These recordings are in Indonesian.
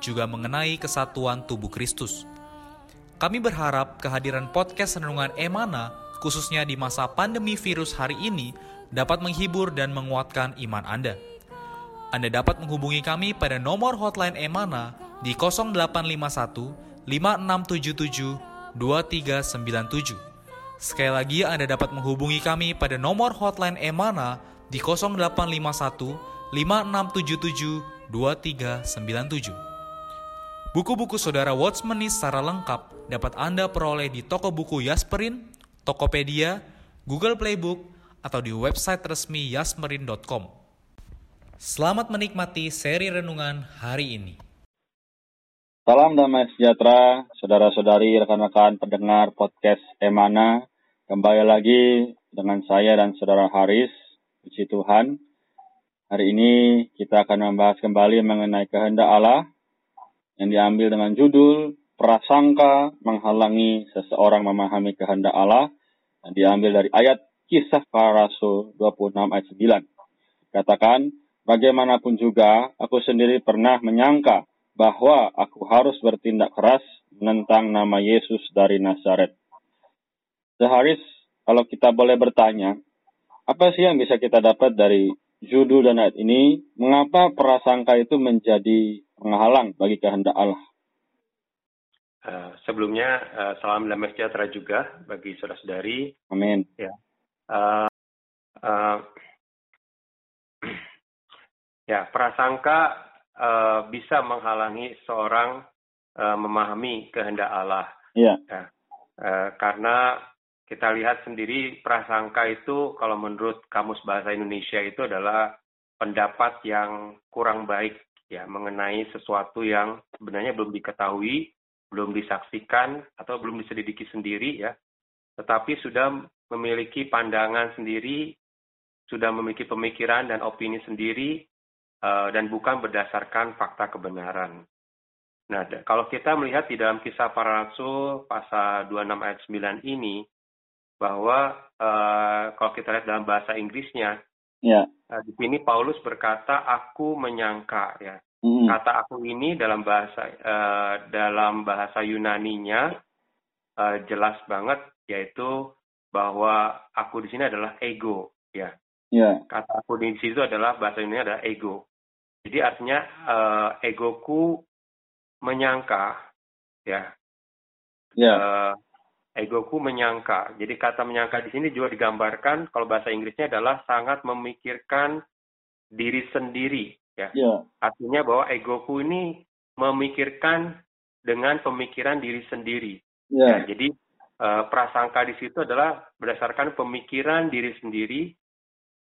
juga mengenai kesatuan tubuh Kristus. Kami berharap kehadiran podcast Renungan Emana, khususnya di masa pandemi virus hari ini, dapat menghibur dan menguatkan iman Anda. Anda dapat menghubungi kami pada nomor hotline Emana di 0851 5677 2397. Sekali lagi Anda dapat menghubungi kami pada nomor hotline Emana di 0851 5677 2397. Buku-buku saudara Watchmeni secara lengkap dapat Anda peroleh di toko buku Yasmerin, Tokopedia, Google Playbook, atau di website resmi yasmerin.com. Selamat menikmati seri renungan hari ini. Salam damai sejahtera, saudara-saudari, rekan-rekan pendengar podcast Emana. Kembali lagi dengan saya dan saudara Haris, puji Tuhan. Hari ini kita akan membahas kembali mengenai kehendak Allah yang diambil dengan judul Prasangka Menghalangi Seseorang Memahami Kehendak Allah yang diambil dari ayat Kisah Para Rasul 26 ayat 9. Katakan, bagaimanapun juga aku sendiri pernah menyangka bahwa aku harus bertindak keras menentang nama Yesus dari Nazaret. Seharis, kalau kita boleh bertanya, apa sih yang bisa kita dapat dari judul dan ayat ini? Mengapa prasangka itu menjadi penghalang bagi kehendak Allah. Uh, sebelumnya uh, salam damai sejahtera juga bagi saudara-saudari. Amin. Ya. Uh, uh, ya, prasangka uh, bisa menghalangi seorang uh, memahami kehendak Allah. Iya. Ya. Uh, karena kita lihat sendiri prasangka itu kalau menurut kamus bahasa Indonesia itu adalah pendapat yang kurang baik ya mengenai sesuatu yang sebenarnya belum diketahui, belum disaksikan atau belum diselidiki sendiri ya, tetapi sudah memiliki pandangan sendiri, sudah memiliki pemikiran dan opini sendiri uh, dan bukan berdasarkan fakta kebenaran. Nah, kalau kita melihat di dalam kisah para rasul pasal 26 ayat 9 ini bahwa uh, kalau kita lihat dalam bahasa Inggrisnya Ya. Nah, di sini Paulus berkata, aku menyangka ya. Mm. Kata aku ini dalam bahasa uh, dalam bahasa Yunaninya uh, jelas banget yaitu bahwa aku di sini adalah ego ya. Yeah. Kata aku di situ adalah bahasa Yunani adalah ego. Jadi artinya uh, egoku menyangka ya. Yeah. Uh, egoku menyangka. Jadi kata menyangka di sini juga digambarkan kalau bahasa Inggrisnya adalah sangat memikirkan diri sendiri ya. Yeah. Artinya bahwa egoku ini memikirkan dengan pemikiran diri sendiri. Yeah. Ya, jadi uh, prasangka di situ adalah berdasarkan pemikiran diri sendiri,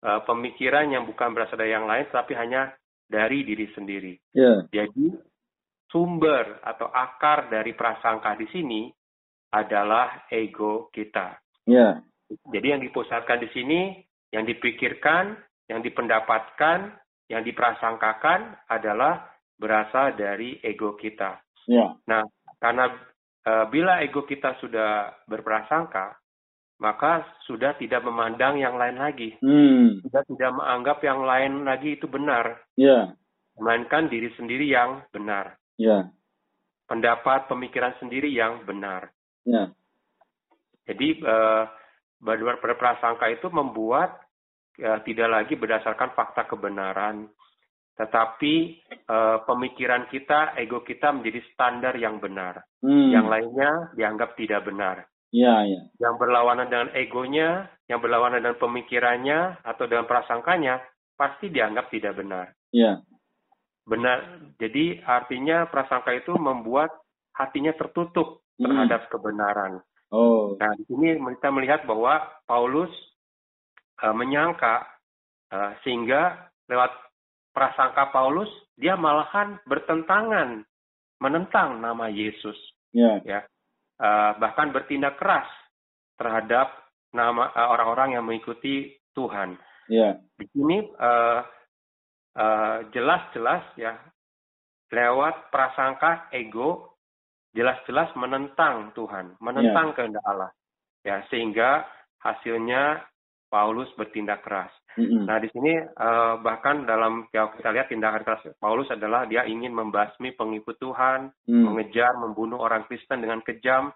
uh, pemikiran yang bukan berasal dari yang lain tapi hanya dari diri sendiri. Yeah. Jadi sumber atau akar dari prasangka di sini adalah ego kita. Ya. Jadi yang dipusatkan di sini, yang dipikirkan, yang dipendapatkan, yang diprasangkakan adalah berasal dari ego kita. Ya. Nah, karena e, bila ego kita sudah berprasangka, maka sudah tidak memandang yang lain lagi. Hmm. Sudah tidak menganggap yang lain lagi itu benar. Ya. Melainkan diri sendiri yang benar. Ya. Pendapat, pemikiran sendiri yang benar. Ya. Jadi eh, berprasangka itu membuat eh, tidak lagi berdasarkan fakta kebenaran, tetapi eh, pemikiran kita, ego kita menjadi standar yang benar. Hmm. Yang lainnya dianggap tidak benar. Ya, ya. Yang berlawanan dengan egonya, yang berlawanan dengan pemikirannya atau dengan prasangkanya, pasti dianggap tidak benar. Ya. Benar. Jadi artinya prasangka itu membuat hatinya tertutup terhadap hmm. kebenaran. Oh. Nah, di sini kita melihat bahwa Paulus uh, menyangka uh, sehingga lewat prasangka Paulus dia malahan bertentangan menentang nama Yesus. Ya. ya uh, bahkan bertindak keras terhadap nama uh, orang-orang yang mengikuti Tuhan. Ya. Di sini uh, uh, jelas-jelas ya lewat prasangka ego jelas-jelas menentang Tuhan, menentang Ya. kehendak Allah. Ya, sehingga hasilnya Paulus bertindak keras. Mm-mm. Nah, di sini eh, bahkan dalam kalau kita lihat tindakan keras Paulus adalah dia ingin membasmi pengikut Tuhan, Mm. mengejar, membunuh orang Kristen dengan kejam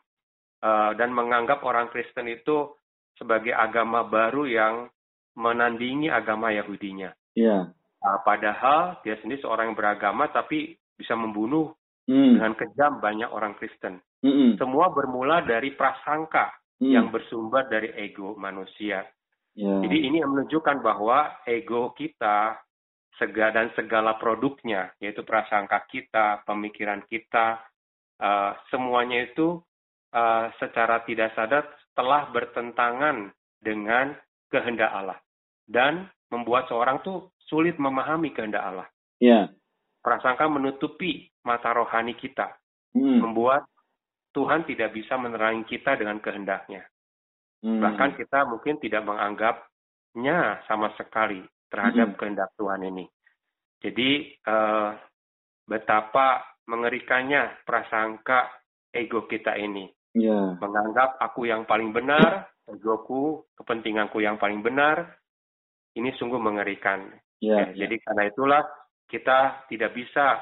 eh, dan menganggap orang Kristen itu sebagai agama baru yang menandingi agama Yahudinya. Ya. Nah, padahal dia sendiri seorang yang beragama tapi bisa membunuh Mm. dengan kejam banyak orang Kristen. Mm-mm. Semua bermula dari prasangka Mm. yang bersumber dari ego manusia. Ya. Jadi ini yang menunjukkan bahwa ego kita sega dan segala produknya, yaitu prasangka kita, pemikiran kita, eh, semuanya itu eh, secara tidak sadar telah bertentangan dengan kehendak Allah dan membuat seorang tuh sulit memahami kehendak Allah. Ya. Prasangka menutupi mata rohani kita, Mm. membuat Tuhan tidak bisa menerangi kita dengan kehendaknya. Mm. Bahkan kita mungkin tidak menganggapnya sama sekali terhadap Mm. kehendak Tuhan ini. Jadi eh, betapa mengerikannya prasangka ego kita ini. Ya. Menganggap aku yang paling benar, egoku, kepentinganku yang paling benar. Ini sungguh mengerikan. Ya. Ya, Jadi karena itulah kita tidak bisa,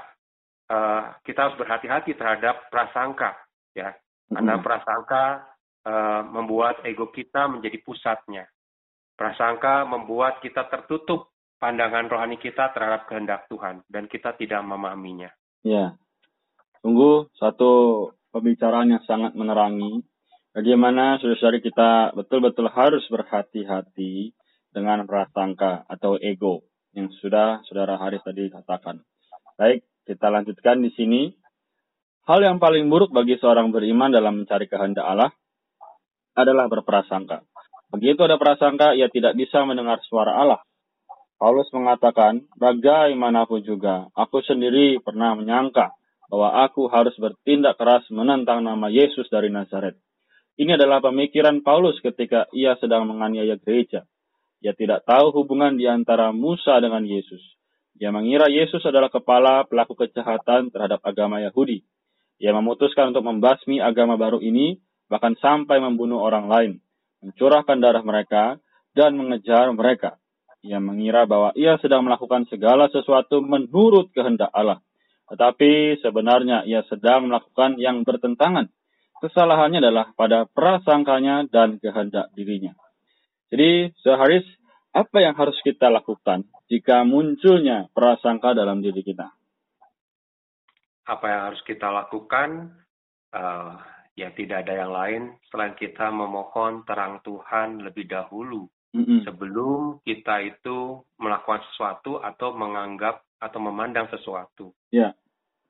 eh, kita harus berhati-hati terhadap prasangka. Ya, karena Mm. prasangka eh, membuat ego kita menjadi pusatnya. Prasangka membuat kita tertutup pandangan rohani kita terhadap kehendak Tuhan dan kita tidak memahaminya. Ya. Sungguh satu pembicaraan yang sangat menerangi bagaimana saudara-saudari kita betul-betul harus berhati-hati dengan prasangka atau ego yang sudah saudara Haris tadi katakan. Baik, kita lanjutkan di sini. Hal yang paling buruk bagi seorang beriman dalam mencari kehendak Allah adalah berprasangka. Begitu ada prasangka, ia tidak bisa mendengar suara Allah. Paulus mengatakan, bagaimanapun juga, aku sendiri pernah menyangka bahwa aku harus bertindak keras menentang nama Yesus dari Nazaret. Ini adalah pemikiran Paulus ketika ia sedang menganiaya gereja. Ia tidak tahu hubungan di antara Musa dengan Yesus. Ia mengira Yesus adalah kepala pelaku kejahatan terhadap agama Yahudi. Ia memutuskan untuk membasmi agama baru ini, bahkan sampai membunuh orang lain, mencurahkan darah mereka, dan mengejar mereka. Ia mengira bahwa ia sedang melakukan segala sesuatu menurut kehendak Allah. Tetapi sebenarnya ia sedang melakukan yang bertentangan. Kesalahannya adalah pada prasangkanya dan kehendak dirinya. Jadi, seharis, apa yang harus kita lakukan jika munculnya prasangka dalam diri kita? Apa yang harus kita lakukan? Eh, ya tidak ada yang lain selain kita memohon terang Tuhan lebih dahulu Mm-mm. sebelum kita itu melakukan sesuatu atau menganggap atau memandang sesuatu. Ya.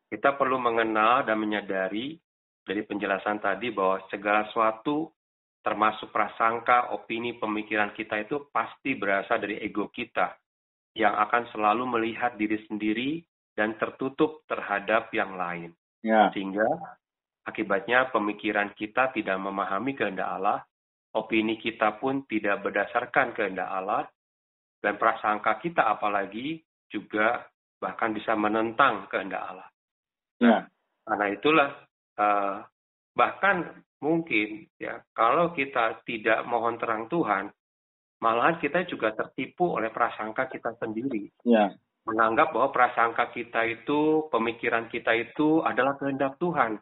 Kita perlu mengenal dan menyadari dari penjelasan tadi bahwa segala sesuatu termasuk prasangka, opini, pemikiran kita itu pasti berasal dari ego kita yang akan selalu melihat diri sendiri dan tertutup terhadap yang lain. Ya. Sehingga akibatnya pemikiran kita tidak memahami kehendak Allah, opini kita pun tidak berdasarkan kehendak Allah, dan prasangka kita apalagi juga bahkan bisa menentang kehendak Allah. Ya. Karena itulah eh, bahkan mungkin ya kalau kita tidak mohon terang Tuhan, malahan kita juga tertipu oleh prasangka kita sendiri Ya. menganggap bahwa prasangka kita itu, pemikiran kita itu adalah kehendak Tuhan.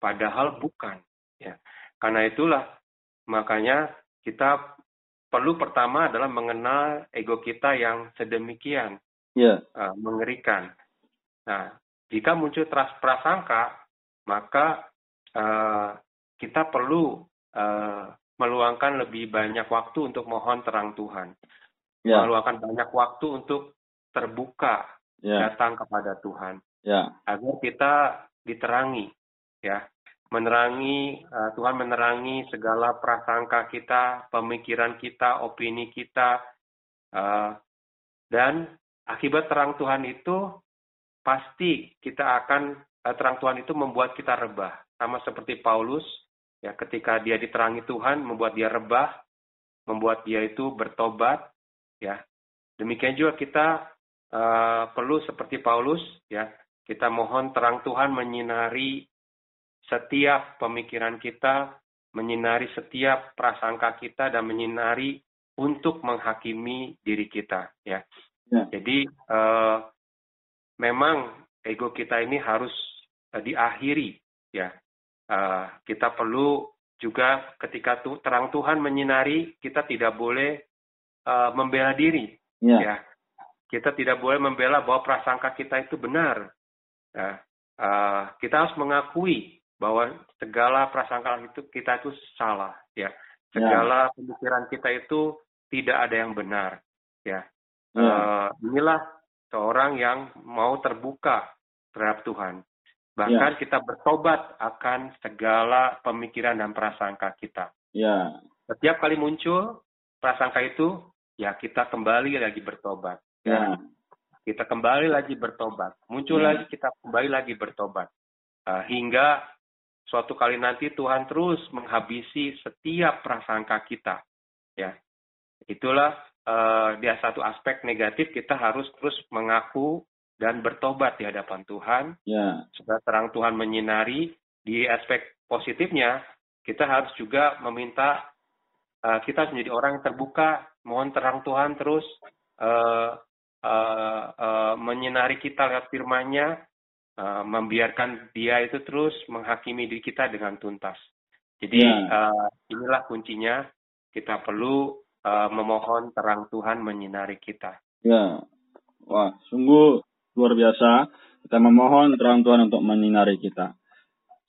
Padahal bukan. Ya. Karena itulah, makanya kita perlu pertama adalah mengenal ego kita yang sedemikian Ya. uh, mengerikan. Nah, jika muncul prasangka, maka uh, kita perlu uh, meluangkan lebih banyak waktu untuk mohon terang Tuhan. Ya. Meluangkan banyak waktu untuk terbuka Ya. datang kepada Tuhan Ya. agar kita diterangi ya menerangi eh, Tuhan menerangi segala prasangka kita pemikiran kita opini kita eh, dan akibat terang Tuhan itu pasti kita akan terang Tuhan itu membuat kita rebah sama seperti Paulus, ya ketika dia diterangi Tuhan, membuat dia rebah, membuat dia itu bertobat, ya. Demikian juga kita uh, perlu seperti Paulus, ya, kita mohon terang Tuhan menyinari setiap pemikiran kita, menyinari setiap prasangka kita dan menyinari untuk menghakimi diri kita, ya. ya. Jadi uh, memang ego kita ini harus uh, diakhiri, ya. Uh, kita perlu juga ketika tu, terang Tuhan menyinari, kita tidak boleh uh, membela diri, ya. ya. Kita tidak boleh membela bahwa prasangka kita itu benar. Ya. Uh, kita harus mengakui bahwa segala prasangka itu kita itu salah, ya. Segala ya. pemikiran kita itu tidak ada yang benar, ya. ya. Uh, inilah seorang yang mau terbuka terhadap Tuhan. Bahkan ya. kita bertobat akan segala pemikiran dan prasangka kita. Ya. Setiap kali muncul prasangka itu, ya kita kembali lagi bertobat. Ya. Kita kembali lagi bertobat. Muncul ya. lagi kita kembali lagi bertobat. Uh, hingga suatu kali nanti Tuhan terus menghabisi setiap prasangka kita. Ya, itulah uh, dia satu aspek negatif kita harus terus mengaku dan bertobat di hadapan Tuhan. Ya. Supaya terang Tuhan menyinari di aspek positifnya kita harus juga meminta uh, kita menjadi orang yang terbuka, mohon terang Tuhan terus uh, uh, uh, menyinari kita lewat firman-Nya, uh, membiarkan Dia itu terus menghakimi diri kita dengan tuntas. Jadi ya. uh, inilah kuncinya kita perlu uh, memohon terang Tuhan menyinari kita. Ya, wah sungguh luar biasa. Kita memohon terang Tuhan untuk menyinari kita.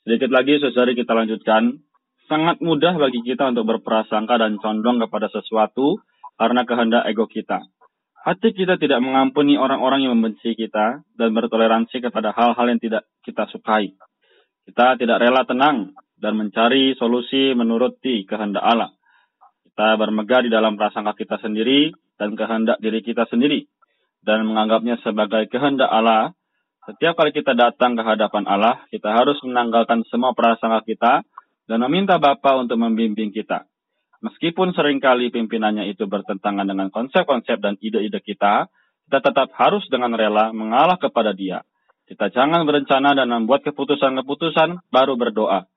Sedikit lagi, saudari kita lanjutkan. Sangat mudah bagi kita untuk berprasangka dan condong kepada sesuatu karena kehendak ego kita. Hati kita tidak mengampuni orang-orang yang membenci kita dan bertoleransi kepada hal-hal yang tidak kita sukai. Kita tidak rela tenang dan mencari solusi menuruti kehendak Allah. Kita bermegah di dalam prasangka kita sendiri dan kehendak diri kita sendiri dan menganggapnya sebagai kehendak Allah. Setiap kali kita datang ke hadapan Allah, kita harus menanggalkan semua prasangka kita dan meminta Bapa untuk membimbing kita. Meskipun sering kali pimpinannya itu bertentangan dengan konsep-konsep dan ide-ide kita, kita tetap harus dengan rela mengalah kepada dia. Kita jangan berencana dan membuat keputusan-keputusan baru berdoa.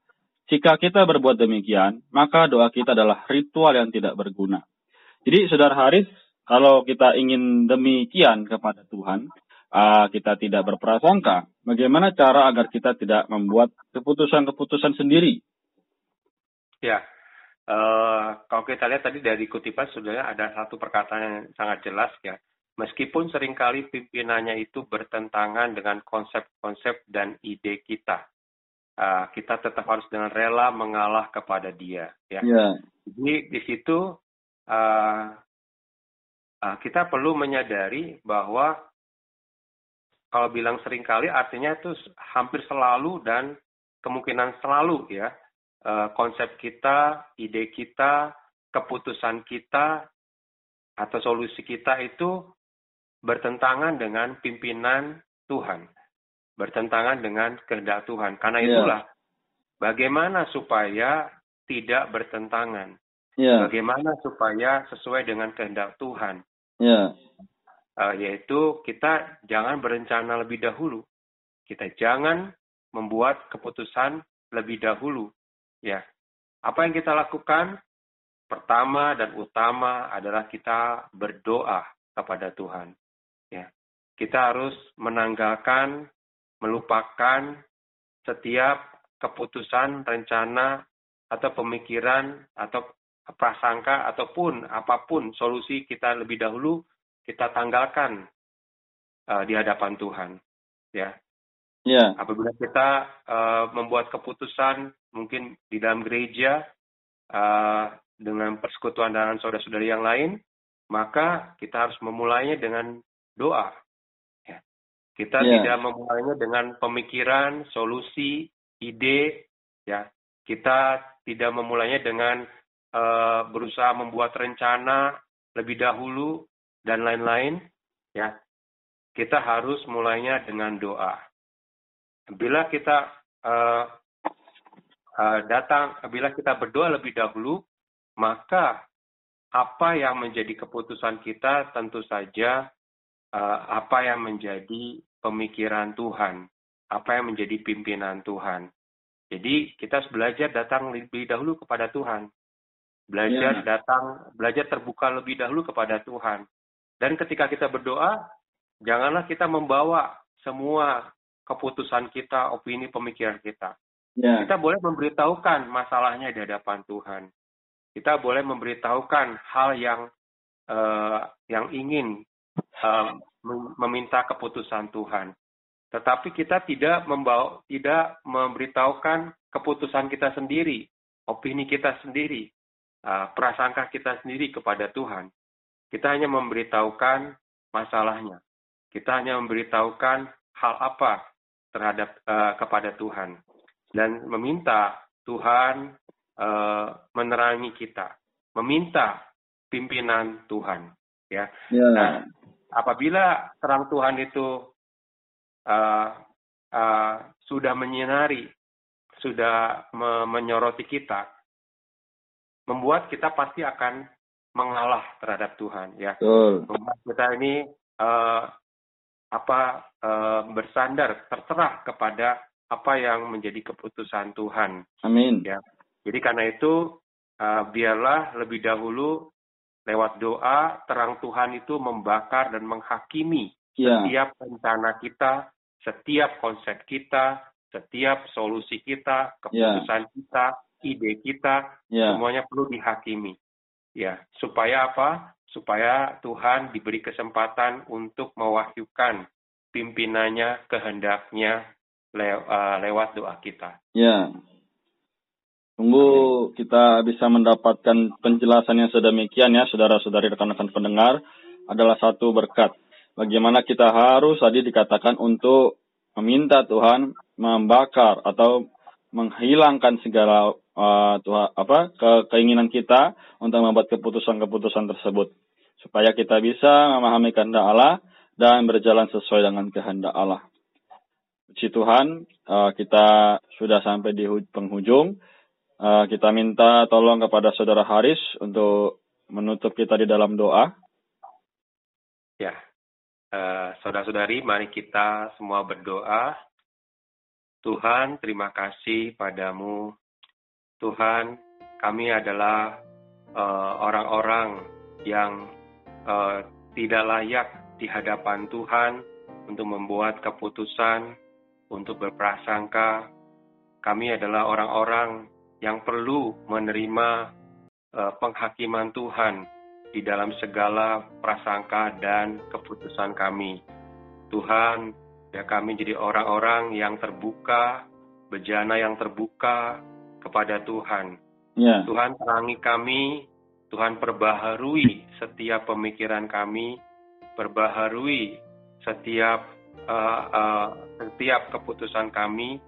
Jika kita berbuat demikian, maka doa kita adalah ritual yang tidak berguna. Jadi, Saudara Haris, kalau kita ingin demikian kepada Tuhan, uh, kita tidak berprasangka, bagaimana cara agar kita tidak membuat keputusan-keputusan sendiri? Ya, Uh, kalau kita lihat tadi dari kutipan sudah ada satu perkataan yang sangat jelas ya. Meskipun sering kali pimpinannya itu bertentangan dengan konsep-konsep dan ide kita, uh, kita tetap harus dengan rela mengalah kepada dia. Ya. Yeah. Jadi di situ uh, uh, kita perlu menyadari bahwa kalau bilang sering kali artinya itu hampir selalu dan kemungkinan selalu ya uh, konsep kita, ide kita, keputusan kita, atau solusi kita itu bertentangan dengan pimpinan Tuhan, bertentangan dengan kehendak Tuhan. Karena iya. itulah yeah. bagaimana supaya tidak bertentangan, yeah. bagaimana supaya sesuai dengan kehendak Tuhan. Yeah. Uh, yaitu kita jangan berencana lebih dahulu, kita jangan membuat keputusan lebih dahulu, Ya, apa yang kita lakukan? Pertama dan utama adalah kita berdoa kepada Tuhan. Ya, kita harus menanggalkan, melupakan setiap keputusan, rencana, atau pemikiran, atau prasangka, ataupun apa pun solusi kita lebih dahulu kita tanggalkan uh, di hadapan Tuhan. Ya, Yeah. Apabila kita uh, membuat keputusan mungkin di dalam gereja uh, dengan persekutuan dengan saudara-saudari yang lain, maka kita harus memulainya dengan doa. Ya. Kita yeah. tidak memulainya dengan pemikiran, solusi, ide. Ya, kita tidak memulainya dengan uh, berusaha membuat rencana lebih dahulu dan lain-lain. Ya, kita harus mulainya dengan doa bila kita uh, uh, datang bila kita berdoa lebih dahulu, maka apa yang menjadi keputusan kita tentu saja uh, apa yang menjadi pemikiran Tuhan, apa yang menjadi pimpinan Tuhan. Jadi kita harus belajar datang lebih dahulu kepada Tuhan. Belajar ya. datang, belajar terbuka lebih dahulu kepada Tuhan. Dan ketika kita berdoa, janganlah kita membawa semua keputusan kita, opini, pemikiran kita. Ya. Kita boleh memberitahukan masalahnya di hadapan Tuhan. Kita boleh memberitahukan hal yang uh, yang ingin uh, meminta keputusan Tuhan. Tetapi kita tidak membawa, tidak memberitahukan keputusan kita sendiri, opini kita sendiri, prasangka kita sendiri kepada Tuhan. Kita hanya memberitahukan masalahnya. Kita hanya memberitahukan hal apa terhadap uh, kepada Tuhan dan meminta Tuhan uh, menerangi kita, meminta pimpinan Tuhan. Ya. ya. Nah, apabila terang Tuhan itu uh, uh, sudah menyinari, sudah me menyoroti kita, membuat kita pasti akan mengalah terhadap Tuhan, ya. Betul. Membuat kita ini uh, apa uh, bersandar terserah kepada apa yang menjadi keputusan Tuhan. Amin. Ya. Jadi karena itu uh, biarlah lebih dahulu lewat doa terang Tuhan itu membakar dan menghakimi Ya. Setiap rencana kita, setiap konsep kita, setiap solusi kita, keputusan ya. kita, ide kita, ya. semuanya perlu dihakimi. Ya, supaya apa? Supaya Tuhan diberi kesempatan untuk mewahyukan pimpinannya, kehendaknya lew uh, lewat doa kita. Ya. Tunggu kita bisa mendapatkan penjelasan yang sedemikian ya, saudara-saudari rekan-rekan pendengar adalah satu berkat bagaimana kita harus tadi dikatakan untuk meminta Tuhan membakar atau menghilangkan segala uh, Tuhan apa ke, keinginan kita untuk membuat keputusan-keputusan tersebut supaya kita bisa memahami kehendak Allah dan berjalan sesuai dengan kehendak Allah. Puji Tuhan, uh, kita sudah sampai di penghujung. Uh, kita minta tolong kepada Saudara Haris untuk menutup kita di dalam doa. Ya, Uh, Saudara-saudari, mari kita semua berdoa. Tuhan, terima kasih padamu. Tuhan, kami adalah eh, orang-orang uh, yang uh, tidak layak di hadapan Tuhan untuk membuat keputusan, untuk berprasangka. Kami adalah orang-orang yang perlu menerima uh, penghakiman Tuhan di dalam segala prasangka dan keputusan kami. Tuhan, ya kami jadi orang-orang yang terbuka, bejana yang terbuka kepada Tuhan. Yeah. Tuhan terangi kami, Tuhan perbaharui setiap pemikiran kami, perbaharui setiap uh, uh, setiap keputusan kami.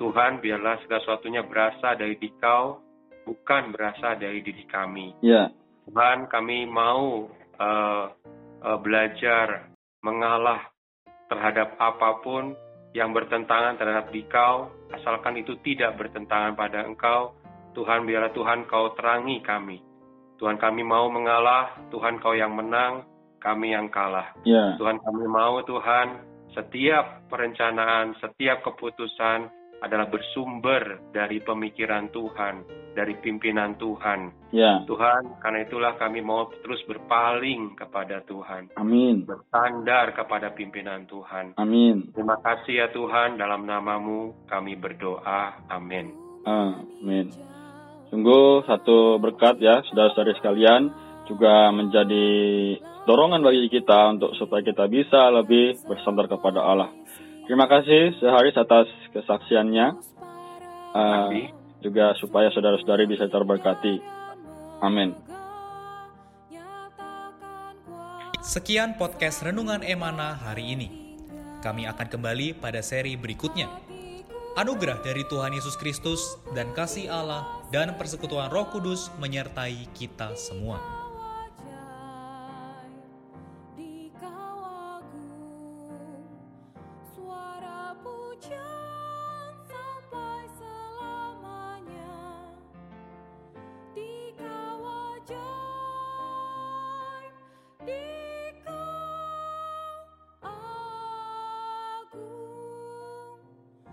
Tuhan, biarlah segala sesuatunya berasal dari Dikau, bukan berasal dari diri kami. Yeah. Tuhan kami mau uh, uh, belajar mengalah terhadap apa pun yang bertentangan terhadap Dikau, asalkan itu tidak bertentangan pada Engkau. Tuhan biarlah Tuhan Kau terangi kami. Tuhan kami mau mengalah, Tuhan Kau yang menang, kami yang kalah. Yeah. Tuhan kami mau Tuhan setiap perencanaan, setiap keputusan adalah bersumber dari pemikiran Tuhan, dari pimpinan Tuhan. Ya. Tuhan, karena itulah kami mau terus berpaling kepada Tuhan. Amin. Bersandar kepada pimpinan Tuhan. Amin. Terima kasih ya Tuhan, dalam namamu kami berdoa. Amin. Amin. Sungguh satu berkat ya, saudara-saudari sekalian, juga menjadi dorongan bagi kita untuk supaya kita bisa lebih bersandar kepada Allah. Terima kasih Seharis atas kesaksiannya. Uh, juga supaya saudara-saudari bisa terberkati. Amin. Sekian podcast Renungan Emana hari ini. Kami akan kembali pada seri berikutnya. Anugerah dari Tuhan Yesus Kristus dan kasih Allah dan persekutuan Roh Kudus menyertai kita semua.